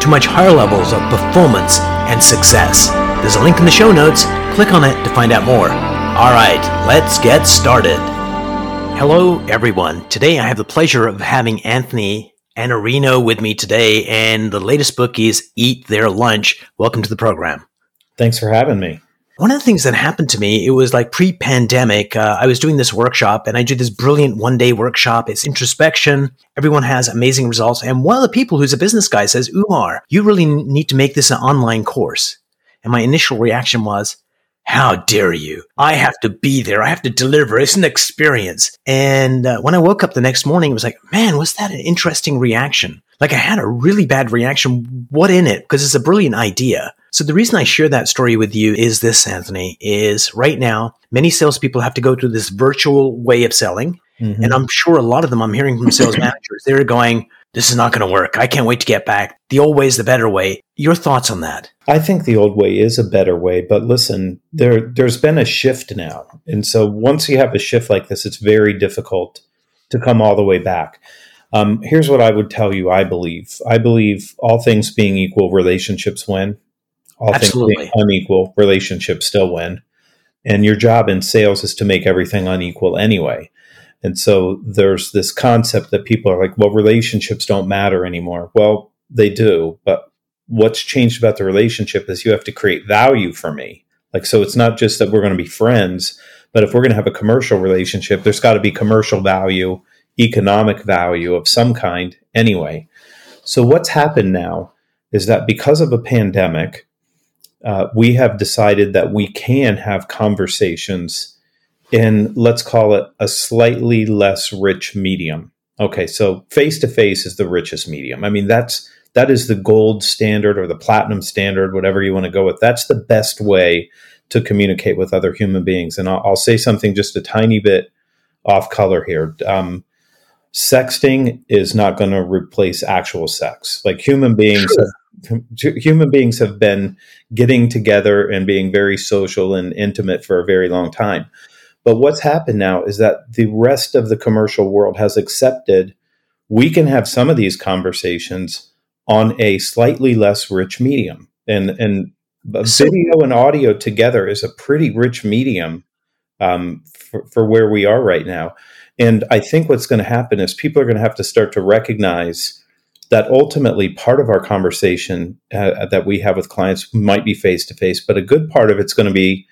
to much higher levels of performance and success. There's a link in the show notes. Click on it to find out more. All right, let's get started. Hello, everyone. Today I have the pleasure of having Anthony Iannarino with me today, and the latest book is Eat Their Lunch. Welcome to the program. Thanks for having me. One of the things that happened to me, it was like pre pandemic. Uh, I was doing this workshop and I did this brilliant one day workshop. It's introspection. Everyone has amazing results. And one of the people who's a business guy says, Umar, you really need to make this an online course. And my initial reaction was, how dare you? I have to be there. I have to deliver. It's an experience. And uh, when I woke up the next morning, it was like, man, was that an interesting reaction? Like I had a really bad reaction. What in it? Because it's a brilliant idea. So the reason I share that story with you is this, Anthony, is right now, many salespeople have to go through this virtual way of selling. Mm-hmm. And I'm sure a lot of them I'm hearing from sales managers, they're going, this is not going to work. I can't wait to get back. The old way is the better way. Your thoughts on that? I think the old way is a better way, but listen, there there's been a shift now. And so once you have a shift like this, it's very difficult to come all the way back. Um, here's what I would tell you I believe. I believe all things being equal, relationships win. All Absolutely. things being unequal, relationships still win. And your job in sales is to make everything unequal anyway. And so there's this concept that people are like, well, relationships don't matter anymore. Well, they do. But what's changed about the relationship is you have to create value for me. Like, so it's not just that we're going to be friends, but if we're going to have a commercial relationship, there's got to be commercial value, economic value of some kind anyway. So what's happened now is that because of a pandemic, uh, we have decided that we can have conversations in, let's call it a slightly less rich medium. Okay, so face to face is the richest medium. I mean, that's that is the gold standard or the platinum standard, whatever you want to go with. That's the best way to communicate with other human beings. And I'll, I'll say something just a tiny bit off color here. Um, sexting is not going to replace actual sex. Like human beings, human beings have been getting together and being very social and intimate for a very long time. But what's happened now is that the rest of the commercial world has accepted we can have some of these conversations on a slightly less rich medium. And and so, video and audio together is a pretty rich medium um, for, for where we are right now. And I think what's going to happen is people are going to have to start to recognize that ultimately part of our conversation uh, that we have with clients might be face to face, but a good part of it's going to be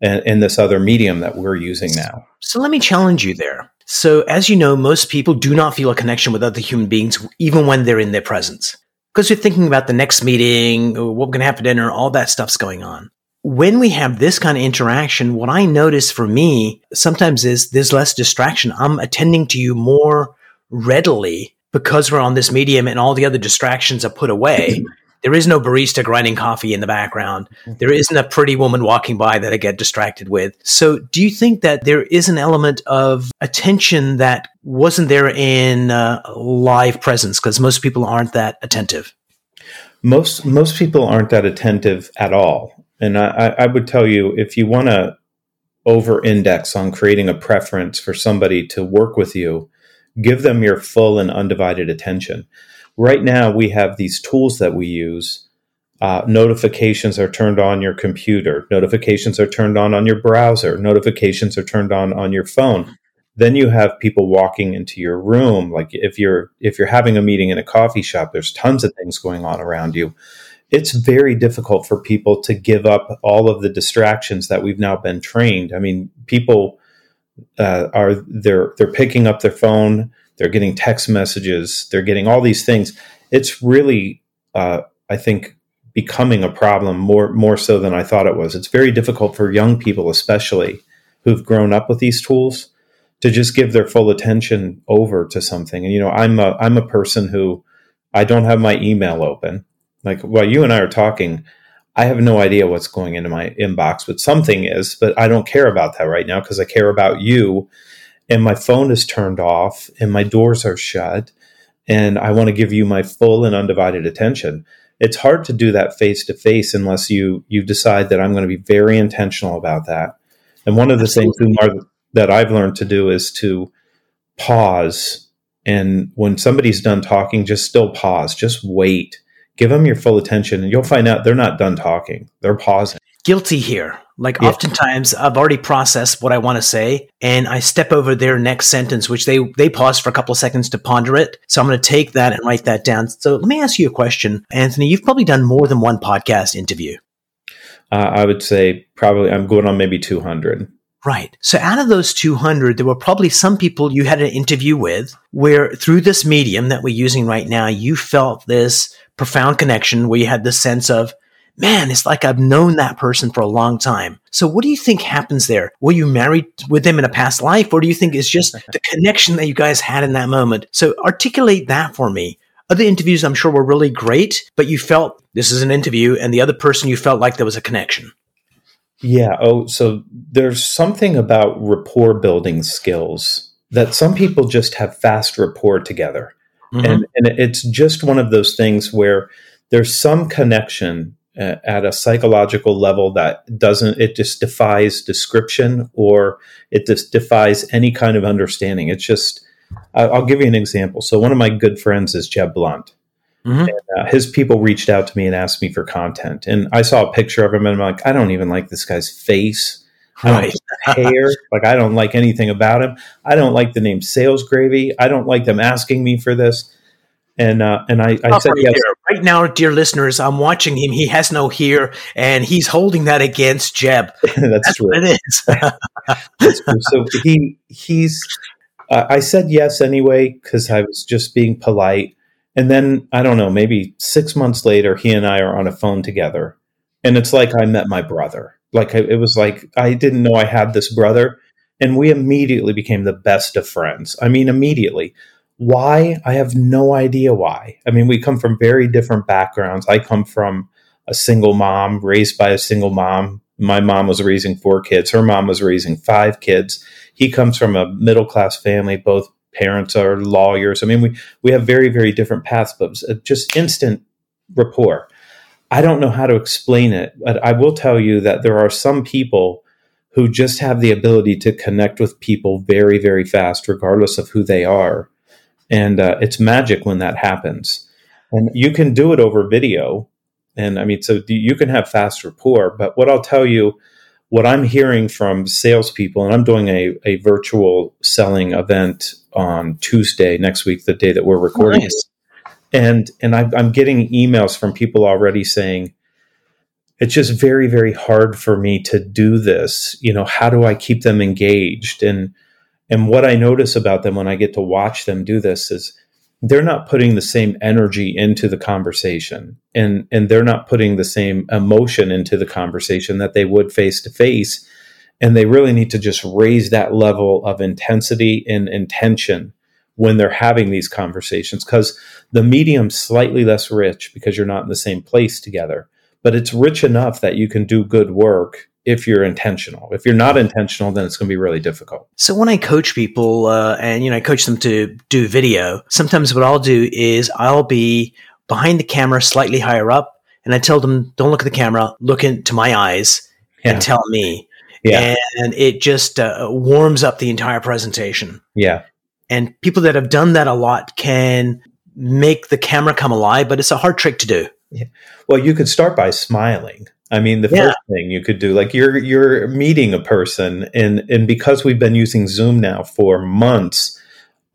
in, in, this other medium that we're using now. So let me challenge you there. So, as you know, most people do not feel a connection with other human beings, even when they're in their presence, because you're thinking about the next meeting, what we're going to for dinner, all that stuff's going on. When we have this kind of interaction, what I notice for me sometimes is there's less distraction. I'm attending to you more readily because we're on this medium and all the other distractions are put away. There is no barista grinding coffee in the background. There isn't a pretty woman walking by that I get distracted with. So, do you think that there is an element of attention that wasn't there in uh, live presence? Because most people aren't that attentive. Most most people aren't that attentive at all. And I, I would tell you if you want to over index on creating a preference for somebody to work with you, give them your full and undivided attention. Right now, we have these tools that we use. Uh, notifications are turned on your computer. Notifications are turned on on your browser. Notifications are turned on on your phone. Then you have people walking into your room. Like if you're if you're having a meeting in a coffee shop, there's tons of things going on around you. It's very difficult for people to give up all of the distractions that we've now been trained. I mean, people uh, are they're they're picking up their phone, they're getting text messages, they're getting all these things. It's really, uh, I think, becoming a problem more more so than I thought it was. It's very difficult for young people, especially who've grown up with these tools, to just give their full attention over to something. And you know, I'm a I'm a person who I don't have my email open. Like while you and I are talking, I have no idea what's going into my inbox, but something is, but I don't care about that right now because I care about you. And my phone is turned off and my doors are shut. And I want to give you my full and undivided attention. It's hard to do that face to face unless you you decide that I'm going to be very intentional about that. And one of the Absolutely. things Umar, that I've learned to do is to pause. And when somebody's done talking, just still pause, just wait give them your full attention and you'll find out they're not done talking. They're pausing. Guilty here. Like yeah. oftentimes i've already processed what i want to say and i step over their next sentence which they they pause for a couple of seconds to ponder it. So i'm going to take that and write that down. So let me ask you a question. Anthony you've probably done more than one podcast interview. Uh, i would say probably i'm going on maybe 200 Right. So out of those 200, there were probably some people you had an interview with where through this medium that we're using right now, you felt this profound connection where you had the sense of, man, it's like I've known that person for a long time. So what do you think happens there? Were you married with them in a past life or do you think it's just the connection that you guys had in that moment? So articulate that for me. Other interviews I'm sure were really great, but you felt this is an interview and the other person you felt like there was a connection. Yeah. Oh, so there's something about rapport building skills that some people just have fast rapport together. Mm-hmm. And, and it's just one of those things where there's some connection uh, at a psychological level that doesn't, it just defies description or it just defies any kind of understanding. It's just, I'll give you an example. So, one of my good friends is Jeb Blount. Mm-hmm. And, uh, his people reached out to me and asked me for content. And I saw a picture of him and I'm like, I don't even like this guy's face. Right. Hair. like I don't like anything about him. I don't like the name Sales Gravy. I don't like them asking me for this. And uh, and I, I said yes. Right now, dear listeners, I'm watching him. He has no hair, and he's holding that against Jeb. That's, That's true. What it is. That's true. So he he's. Uh, I said yes anyway because I was just being polite. And then I don't know, maybe six months later, he and I are on a phone together, and it's like I met my brother like it was like I didn't know I had this brother, and we immediately became the best of friends. I mean, immediately. Why? I have no idea why. I mean, we come from very different backgrounds. I come from a single mom, raised by a single mom. My mom was raising four kids. Her mom was raising five kids. He comes from a middle class family. Both parents are lawyers. I mean, we, we have very, very different paths, but just instant rapport. I don't know how to explain it, but I will tell you that there are some people who just have the ability to connect with people very, very fast, regardless of who they are. And uh, it's magic when that happens. And you can do it over video. And I mean, so you can have fast rapport. But what I'll tell you, what I'm hearing from salespeople, and I'm doing a, a virtual selling event on Tuesday next week, the day that we're recording. Nice and and I, I'm getting emails from people already saying it's just very very hard for me to do this. You know how do i keep them engaged? And and what i notice about them when i get to watch them do this is they're not putting the same energy into the conversation. And and they're not putting the same emotion into the conversation that they would face to face and they really need to just raise that level of intensity and intention when they're having these conversations because the medium's slightly less rich because you're not in the same place together but it's rich enough that you can do good work if you're intentional. If you're not intentional then it's going to be really difficult. So when i coach people uh, and you know i coach them to do video sometimes what i'll do is i'll be behind the camera slightly higher up and i tell them don't look at the camera. Look into my eyes yeah. and tell me. Yeah. and it just uh, warms up the entire presentation. Yeah and people that have done that a lot can make the camera come alive, but it's a hard trick to do. Yeah. Well, you could start by smiling. I mean, the yeah. first thing you could do, like you're you're meeting a person, and and because we've been using Zoom now for months,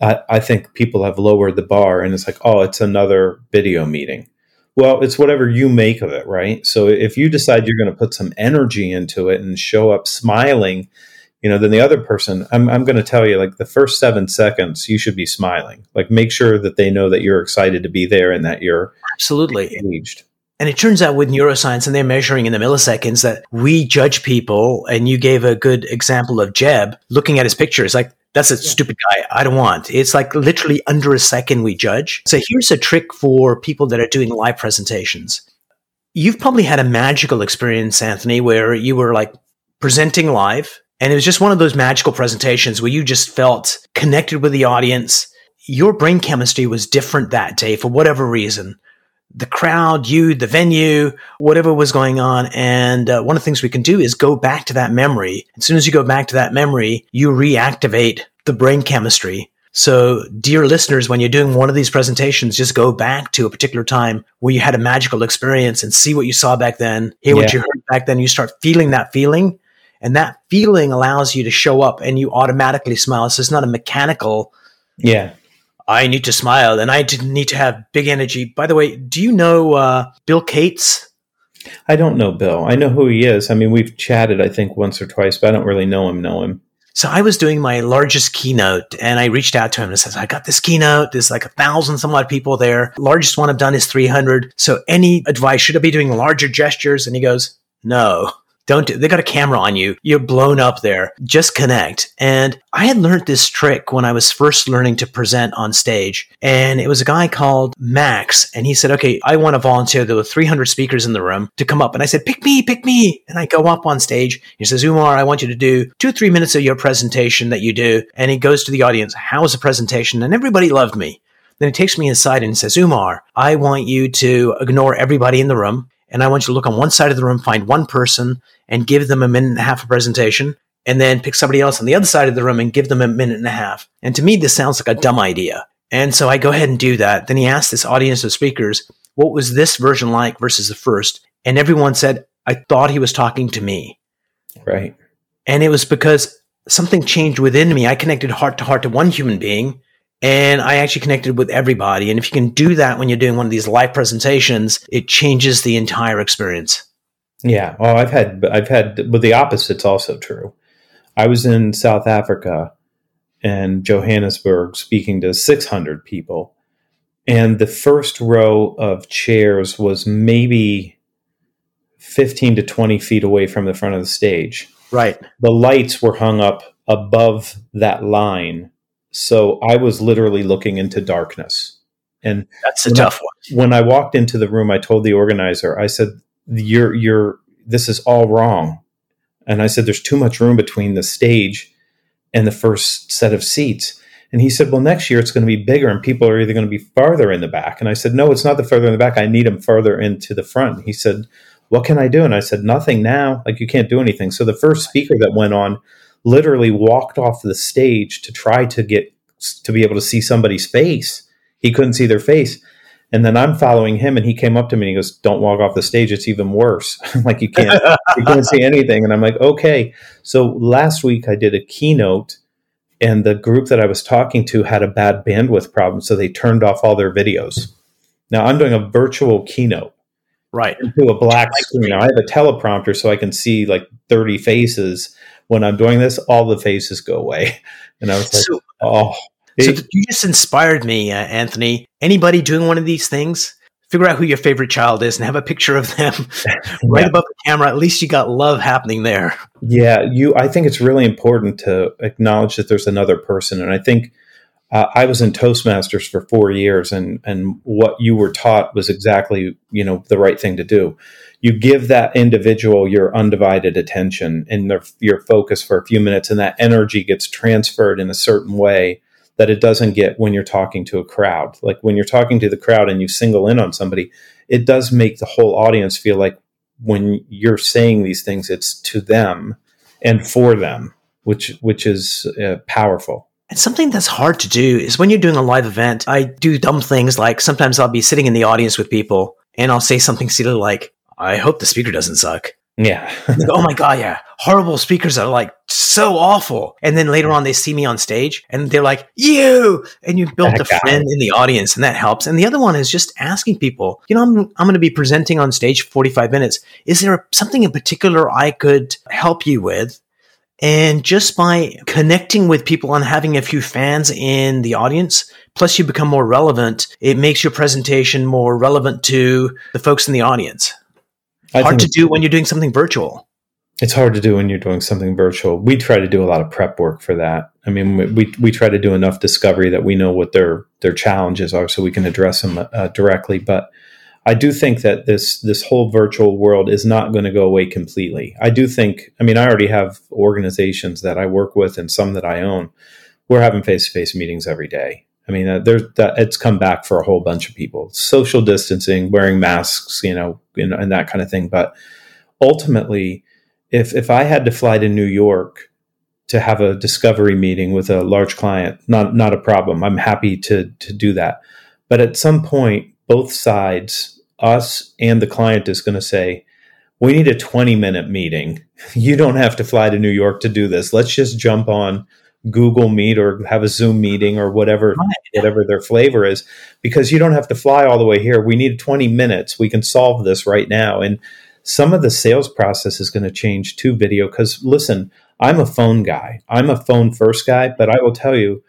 I, I think people have lowered the bar, and it's like, oh, it's another video meeting. Well, it's whatever you make of it, right? So if you decide you're going to put some energy into it and show up smiling, you know, then the other person, I'm, I'm going to tell you, like the first seven seconds, you should be smiling. Like make sure that they know that you're excited to be there and that you're absolutely engaged. And it turns out with neuroscience, and they're measuring in the milliseconds, that we judge people. And you gave a good example of Jeb looking at his pictures, like, that's a yeah. stupid guy. I don't want. It's like literally under a second we judge. So here's a trick for people that are doing live presentations. You've probably had a magical experience, Anthony, where you were like presenting live and it was just one of those magical presentations where you just felt connected with the audience. Your brain chemistry was different that day for whatever reason. The crowd, you, the venue, whatever was going on. And uh, one of the things we can do is go back to that memory. As soon as you go back to that memory, you reactivate the brain chemistry. So, dear listeners, when you're doing one of these presentations, just go back to a particular time where you had a magical experience and see what you saw back then, hear yeah. what you heard back then. You start feeling that feeling and that feeling allows you to show up and you automatically smile. So it's not a mechanical. Yeah. I need to smile and I need to have big energy. By the way, do you know uh, Bill Cates? I don't know Bill. I know who he is. I mean, we've chatted, I think, once or twice, but I don't really know him. Know him. So I was doing my largest keynote and I reached out to him and says, I got this keynote. There's like a thousand some odd people there. Largest one I've done is 300. So any advice? Should I be doing larger gestures? And he goes, no. Don't do, they got a camera on you. You're blown up there. Just connect. And I had learned this trick when I was first learning to present on stage. And it was a guy called Max. And he said, okay, I want to volunteer. There were 300 speakers in the room to come up. And I said, pick me, pick me. And I go up on stage. He says, Umar, I want you to do two three minutes of your presentation that you do. And he goes to the audience. How was the presentation? And everybody loved me. Then he takes me inside and says, Umar, I want you to ignore everybody in the room and I want you to look on one side of the room, find one person, and give them a minute and a half of presentation, and then pick somebody else on the other side of the room and give them a minute and a half. And to me, this sounds like a dumb idea. And so I go ahead and do that. Then he asked this audience of speakers, what was this version like versus the first? And everyone said, I thought he was talking to me. Right. And it was because something changed within me. I connected heart to heart to one human being and I actually connected with everybody. And if you can do that when you're doing one of these live presentations, it changes the entire experience. Yeah. Oh, I've had, I've had, but the opposite's also true. I was in South Africa and Johannesburg speaking to 600 people. And the first row of chairs was maybe 15 to 20 feet away from the front of the stage. Right. The lights were hung up above that line so I was literally looking into darkness. And that's a tough I, one. When I walked into the room, I told the organizer, I said, You're you're this is all wrong. And I said, There's too much room between the stage and the first set of seats. And he said, Well, next year it's going to be bigger and people are either going to be farther in the back. And I said, No, it's not the further in the back. I need them further into the front. He said, What can I do? And I said, Nothing now. Like you can't do anything. So the first speaker that went on literally walked off the stage to try to get to be able to see somebody's face. He couldn't see their face. And then I'm following him, and he came up to me and he goes, "Don't walk off the stage. It's even worse. like you can't, you can't see anything." And I'm like, "Okay." So last week I did a keynote, and the group that I was talking to had a bad bandwidth problem, so they turned off all their videos. Now I'm doing a virtual keynote, right? To a black screen. Now I have a teleprompter, so I can see like 30 faces, when I'm doing this, all the faces go away. And I was like, so, oh. So you just inspired me, uh, Anthony. Anybody doing one of these things? Figure out who your favorite child is and have a picture of them right yeah. above the camera. At least you got love happening there. Yeah, you. I think it's really important to acknowledge that there's another person, and I think uh, I was in Toastmasters for four years, and and what you were taught was exactly you know the right thing to do you give that individual your undivided attention and their, your focus for a few minutes, and that energy gets transferred in a certain way that it doesn't get when you're talking to a crowd. Like when you're talking to the crowd and you single in on somebody, it does make the whole audience feel like when you're saying these things, it's to them and for them, which which is uh, powerful. And something that's hard to do is when you're doing a live event, I do dumb things like sometimes I'll be sitting in the audience with people and I'll say something silly like, I hope the speaker doesn't suck. Yeah. oh my God, yeah. Horrible speakers are like so awful. And then later on, they see me on stage and they're like, you. And you've built a friend in the audience, and that helps. And the other one is just asking people, you know, I'm, I'm going to be presenting on stage 45 minutes. Is there something in particular I could help you with? And just by connecting with people and having a few fans in the audience, Plus, you become more relevant. It makes your presentation more relevant to the folks in the audience. I Hard to do when you're doing something virtual. It's hard to do when you're doing something virtual. We try to do a lot of prep work for that. I mean, we, we try to do enough discovery that we know what their their challenges are, so we can address them uh, directly. But I do think that this this whole virtual world is not going to go away completely. I do think. I mean, I already have organizations that I work with and some that I own. We're having face to face meetings every day. I mean, uh, that it's come back for a whole bunch of people. Social distancing, wearing masks, you know, and, and that kind of thing. But ultimately, if if I had to fly to New York to have a discovery meeting with a large client, not not a problem. I'm happy to to do that. But at some point, both sides us and the client is going to say, we need a 20 minute meeting. You don't have to fly to New York to do this. Let's just jump on Google Meet or have a Zoom meeting or whatever whatever their flavor is because you don't have to fly all the way here. We need 20 minutes. We can solve this right now. And some of the sales process is going to change to video cuz listen, I'm a phone guy. I'm a phone first guy, but I will tell you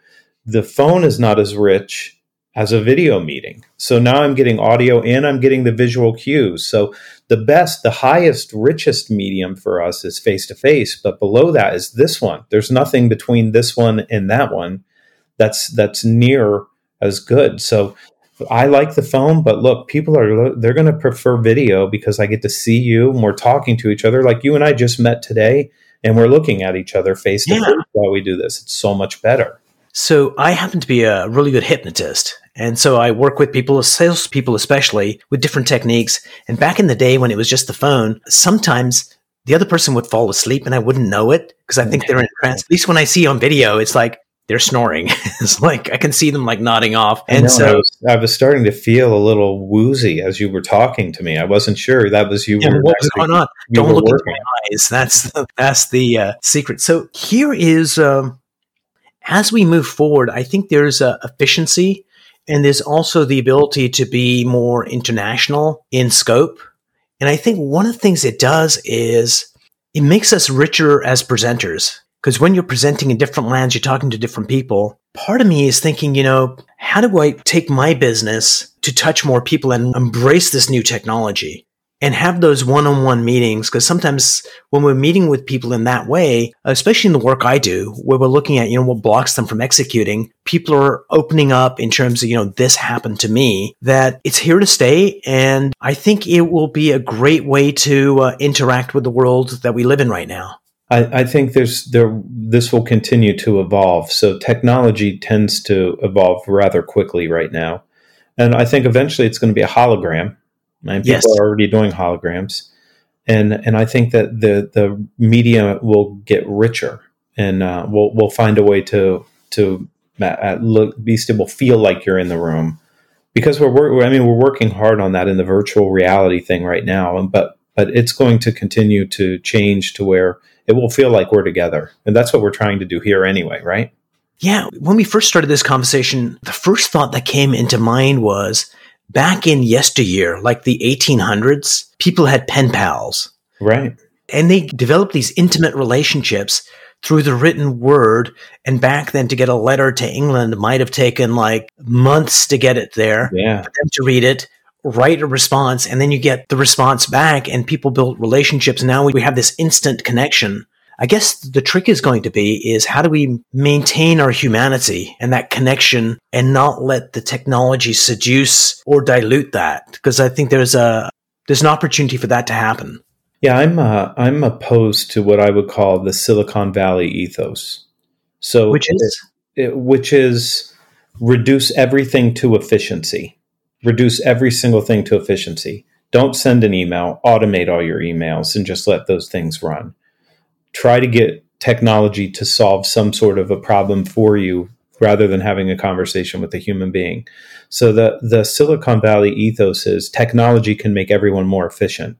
the phone is not as rich as a video meeting. So now I'm getting audio and I'm getting the visual cues. So the best, the highest, richest medium for us is face to face, but below that is this one. There's nothing between this one and that one that's that's near as good. So I like the phone, but look, people are they're going to prefer video because I get to see you and we're talking to each other like you and I just met today and we're looking at each other face to face while we do this. It's so much better. So I happen to be a really good hypnotist. And so I work with people, salespeople especially, with different techniques. And back in the day when it was just the phone, sometimes the other person would fall asleep and I wouldn't know it because I think they're in trance. At least when I see on video, it's like they're snoring. it's like I can see them like nodding off. And know, so I was, I was, starting to feel a little woozy as you were talking to me. I wasn't sure that was you. Yeah, what was going on? Don't look working. into my eyes. That's the, that's the uh, secret. So here is um, as we move forward, I think there's a efficiency and there's also the ability to be more international in scope. And I think one of the things it does is it makes us richer as presenters. Because when you're presenting in different lands, you're talking to different people. Part of me is thinking, you know, how do I take my business to touch more people and embrace this new technology? And have those one-on-one meetings because sometimes when we're meeting with people in that way especially in the work i do where we're looking at you know what blocks them from executing people are opening up in terms of you know this happened to me that it's here to stay and i think it will be a great way to uh, interact with the world that we live in right now. I, I think there's there this will continue to evolve. So technology tends to evolve rather quickly right now, and I think eventually it's going to be a hologram and people yes. are already doing holograms, and and I think that the the media will get richer, and uh, we'll we'll find a way to to uh, look be still feel like you're in the room because we're I mean we're working hard on that in the virtual reality thing right now, and but but it's going to continue to change to where it will feel like we're together, and that's what we're trying to do here anyway, right? Yeah, when we first started this conversation, the first thought that came into mind was back in yesteryear, like the 1800s, people had pen pals. Right. And they developed these intimate relationships through the written word. And back then, to get a letter to England might have taken like months to get it there. Yeah. For them to read it, write a response, and then you get the response back, and people built relationships. Now we have this instant connection I guess the trick is going to be is how do we maintain our humanity and that connection and not let the technology seduce or dilute that? Because I think there's a there's an opportunity for that to happen. Yeah, I'm uh, I'm opposed to what I would call the Silicon Valley ethos. So which is it, it, which is reduce everything to efficiency. Reduce every single thing to efficiency. Don't send an email, automate all your emails and just let those things run try to get technology to solve some sort of a problem for you rather than having a conversation with a human being. So the the Silicon Valley ethos is technology can make everyone more efficient.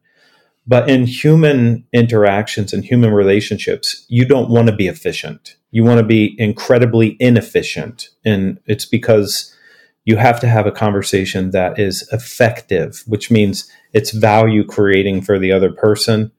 But in human interactions and human relationships, you don't want to be efficient. You want to be incredibly inefficient. And it's because you have to have a conversation that is effective, which means it's value creating for the other person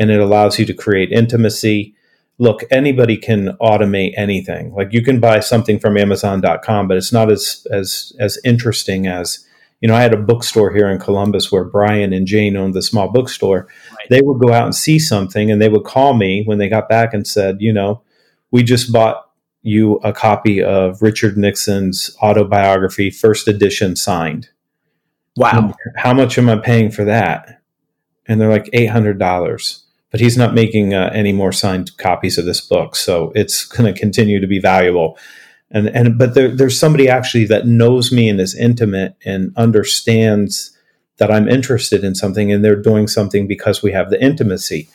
and it allows you to create intimacy look, anybody can automate anything. Like you can buy something from Amazon.com, but it's not as as as interesting as you know. I had a bookstore here in Columbus where Brian and Jane owned the small bookstore. Right. They would go out and see something, and they would call me when they got back and said, you know, we just bought you a copy of Richard Nixon's autobiography, first edition, signed. Wow! How much am I paying for that? And they're like eight hundred dollars but he's not making uh, any more signed copies of this book, so it's going to continue to be valuable. And and but there, there's somebody actually that knows me and is intimate and understands that I'm interested in something, and they're doing something because we have the intimacy.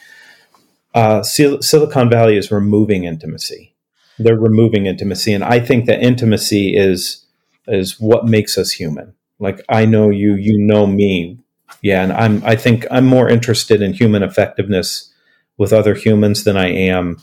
Uh, Sil- Silicon Valley is removing intimacy. They're removing intimacy, and I think that intimacy is is what makes us human. Like I know you, you know me yeah, and I'm I think I'm more interested in human effectiveness with other humans than I am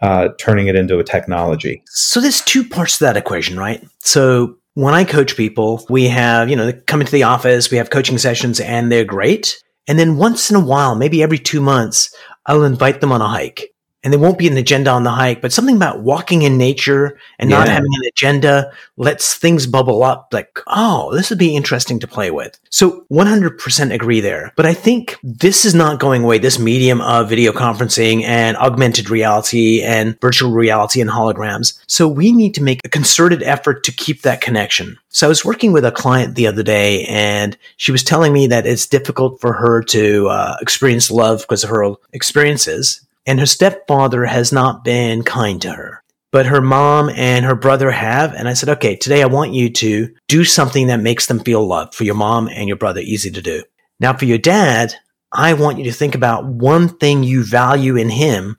uh, turning it into a technology. So there's two parts to that equation, right? So when I coach people, we have, you know, they come into the office, we have coaching sessions and they're great. And then once in a while, maybe every two months, I'll invite them on a hike and there won't be an agenda on the hike, but something about walking in nature and yeah. not having an agenda lets things bubble up like, oh, this would be interesting to play with. So 100% agree there. But I think this is not going away, this medium of video conferencing and augmented reality and virtual reality and holograms. So we need to make a concerted effort to keep that connection. So I was working with a client the other day and she was telling me that it's difficult for her to uh, experience love because of her experiences and her stepfather has not been kind to her. But her mom and her brother have. And I said, okay, today I want you to do something that makes them feel loved for your mom and your brother. Easy to do. Now, for your dad, I want you to think about one thing you value in him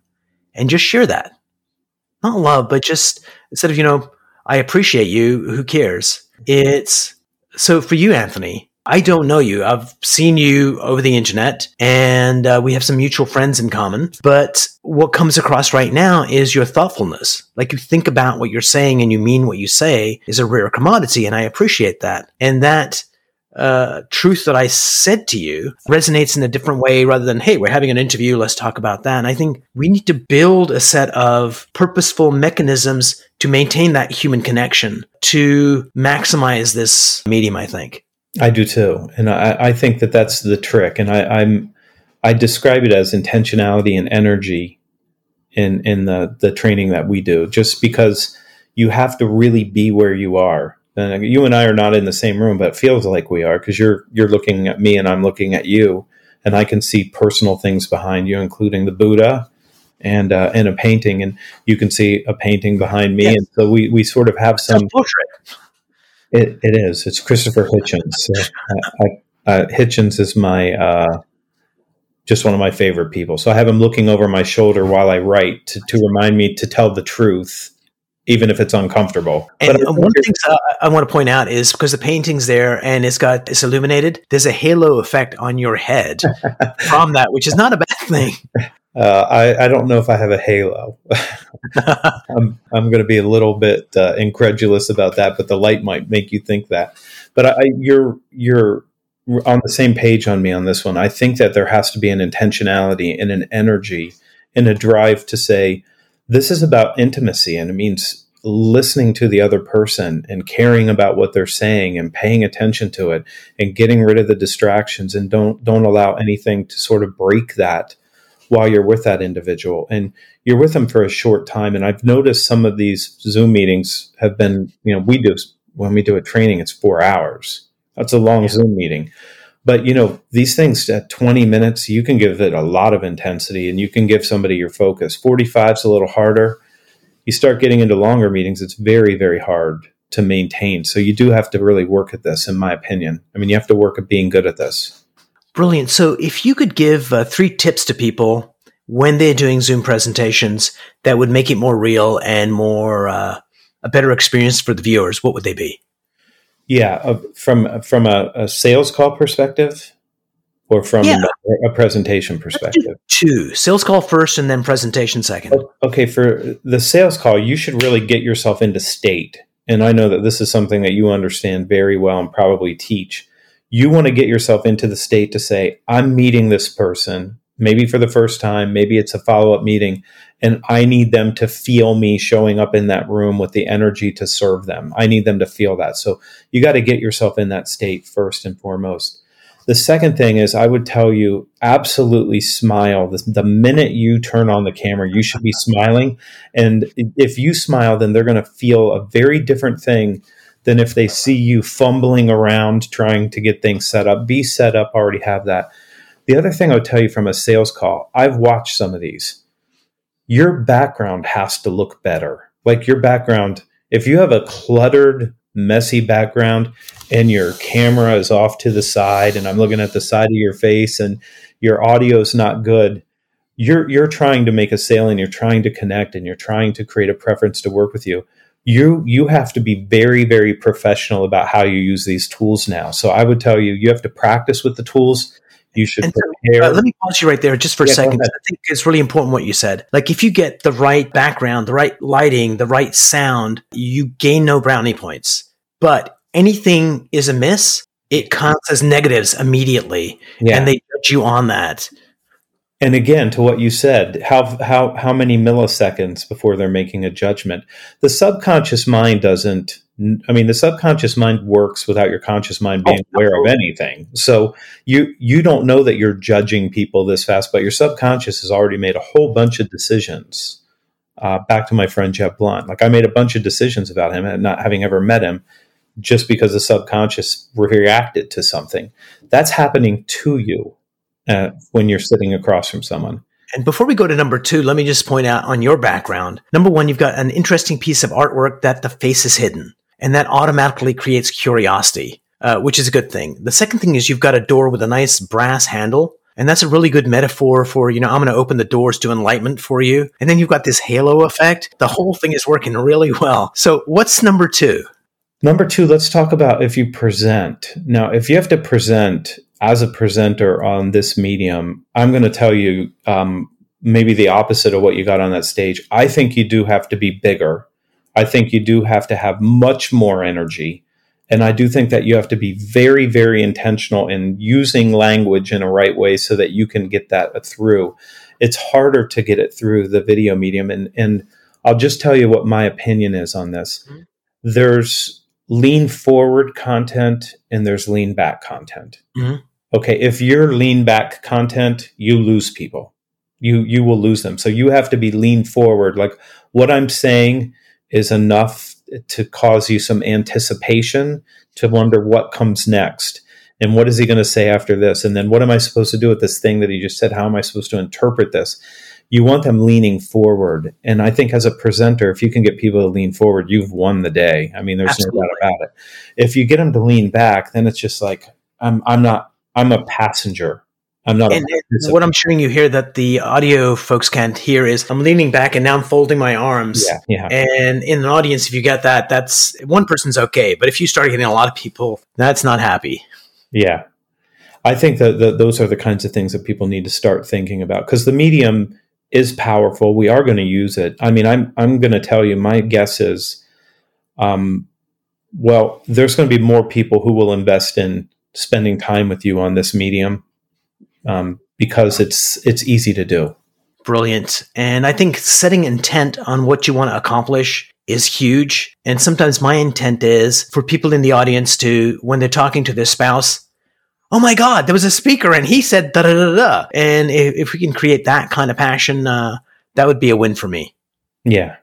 and just share that. Not love, but just instead of, you know, I appreciate you, who cares? It's so for you, Anthony, I don't know you. I've seen you over the internet and uh, we have some mutual friends in common. But what comes across right now is your thoughtfulness. Like you think about what you're saying and you mean what you say is a rare commodity. And I appreciate that. And that uh, truth that I said to you resonates in a different way rather than, hey, we're having an interview, let's talk about that. And I think we need to build a set of purposeful mechanisms to maintain that human connection to maximize this medium, I think. I do too, and I, I think that that's the trick. And I, I'm I describe it as intentionality and energy in in the the training that we do. Just because you have to really be where you are. And you and I are not in the same room, but it feels like we are because you're you're looking at me and I'm looking at you, and I can see personal things behind you, including the Buddha and uh, and a painting, and you can see a painting behind me, yes. and so we we sort of have some portrait it, it is. It's Christopher Hitchens. I, I, uh, Hitchens is my uh, just one of my favorite people. So I have him looking over my shoulder while I write to, to remind me to tell the truth, even if it's uncomfortable. And but one thing I want to point out is because the painting's there and it's got it's illuminated. There's a halo effect on your head from that, which is not a bad thing. Uh, I, I, don't know if I have a halo. I'm, I'm going to be a little bit uh, incredulous about that, but the light might make you think that. But I, you're you're on the same page on me on this one. I think that there has to be an intentionality and an energy and a drive to say this is about intimacy, and it means listening to the other person and caring about what they're saying and paying attention to it and getting rid of the distractions and don't don't allow anything to sort of break that while you're with that individual and you're with them for a short time. And i've noticed some of these zoom meetings have been you know we do when we do a training it's four hours. That's a long zoom meeting. But you know these things at 20 minutes you can give it a lot of intensity and you can give somebody your focus. 45 is a little harder. You start getting into longer meetings it's very very hard to maintain. So you do have to really work at this in my opinion. I mean you have to work at being good at this Brilliant. So, if you could give uh, three tips to people when they're doing Zoom presentations that would make it more real and more uh, a better experience for the viewers, what would they be? Yeah, uh, from from a, a, sales call perspective, or from yeah. a, a, presentation perspective. Two sales call first, and then presentation second. Okay, for the sales call, you should really get yourself into state, and I know that this is something that you understand very well and probably teach you want to get yourself into the state to say, I'm meeting this person maybe for the first time, maybe it's a follow up meeting, and I need them to feel me showing up in that room with the energy to serve them. I need them to feel that. So you got to get yourself in that state first and foremost. The second thing is, I would tell you absolutely smile. The, minute you turn on the camera, you should be smiling. And if you smile, then they're going to feel a very different thing than if they see you fumbling around trying to get things set up. Be set up, already have that. The other thing I would tell you from a sales call, I've watched some of these. Your background has to look better. Like your background, if you have a cluttered, messy background and your camera is off to the side and I'm looking at the side of your face and your audio is not good, you're you're trying to make a sale and you're trying to connect and you're trying to create a preference to work with you. You you have to be very very professional about how you use these tools now. So I would tell you you have to practice with the tools. You should prepare. uh, let me pause you right there just for yeah, a second. I think it's really important what you said. Like if you get the right background, the right lighting, the right sound, you gain no brownie points. But anything is amiss, it counts as negatives immediately, yeah. and they judge you on that. And again, to what you said, how how how many milliseconds before they're making a judgment? The subconscious mind doesn't. I mean, the subconscious mind works without your conscious mind being oh, aware of anything. So you you don't know that you're judging people this fast, but your subconscious has already made a whole bunch of decisions. Uh, back to my friend Jeb Blount like I made a bunch of decisions about him, and not having ever met him, just because the subconscious reacted to something. That's happening to you uh, when you're sitting across from someone. And before we go to number two, let me just point out on your background. Number one, you've got an interesting piece of artwork that the face is hidden, and that automatically creates curiosity, uh, which is a good thing. The second thing is you've got a door with a nice brass handle. And that's a really good metaphor for, you know, I'm going to open the doors to enlightenment for you. And then you've got this halo effect. The whole thing is working really well. So what's number two? Number two, let's talk about if you present. Now, if you have to present as a presenter on this medium, I'm going to tell you um, maybe the opposite of what you got on that stage. I think you do have to be bigger. I think you do have to have much more energy. And I do think that you have to be very, very intentional in using language in a right way so that you can get that through. It's harder to get it through the video medium. And, and I'll just tell you what my opinion is on this. Mm-hmm. There's lean forward content and there's lean back content. Mm-hmm. Okay, if you're lean back content, you lose people. You you will lose them. So you have to be lean forward. Like what I'm saying is enough to cause you some anticipation to wonder what comes next and what is he going to say after this and then what am I supposed to do with this thing that he just said? How am I supposed to interpret this? You want them leaning forward. And I think as a presenter, if you can get people to lean forward, you've won the day. I mean, there's Absolutely. no doubt about it. If you get them to lean back, then it's just like I'm I'm not I'm a passenger. I'm not. And, what I'm showing you here that the audio folks can't hear is I'm leaning back and now I'm folding my arms. Yeah, yeah. And in an audience, if you get that, that's one person's okay. But if you start getting a lot of people, that's not happy. Yeah, I think that, that those are the kinds of things that people need to start thinking about because the medium is powerful. We are going to use it. I mean, I'm I'm going to tell you. My guess is, um, well, there's going to be more people who will invest in spending time with you on this medium um, because it's it's easy to do. Brilliant. And I think setting intent on what you want to accomplish is huge. And sometimes my intent is for people in the audience to, when they're talking to their spouse, oh my God, there was a speaker and he said da da da da. And if, if we can create that kind of passion, uh, that would be a win for me. Yeah,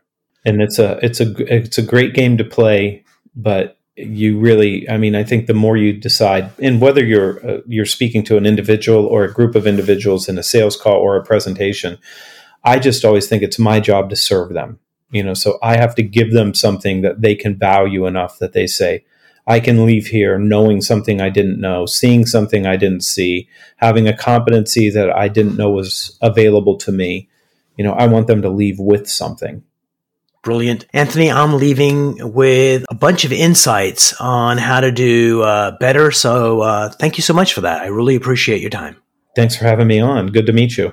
and it's a it's a it's a great game to play, but you really, I mean, I think the more you decide, and whether you're uh, you're speaking to an individual or a group of individuals in a sales call or a presentation, I just always think it's my job to serve them. You know, so I have to give them something that they can value enough that they say, I can leave here knowing something I didn't know, seeing something I didn't see, having a competency that I didn't know was available to me. You know, I want them to leave with something. Brilliant. Anthony, I'm leaving with a bunch of insights on how to do uh, better. So uh, thank you so much for that. I really appreciate your time. Thanks for having me on. Good to meet you.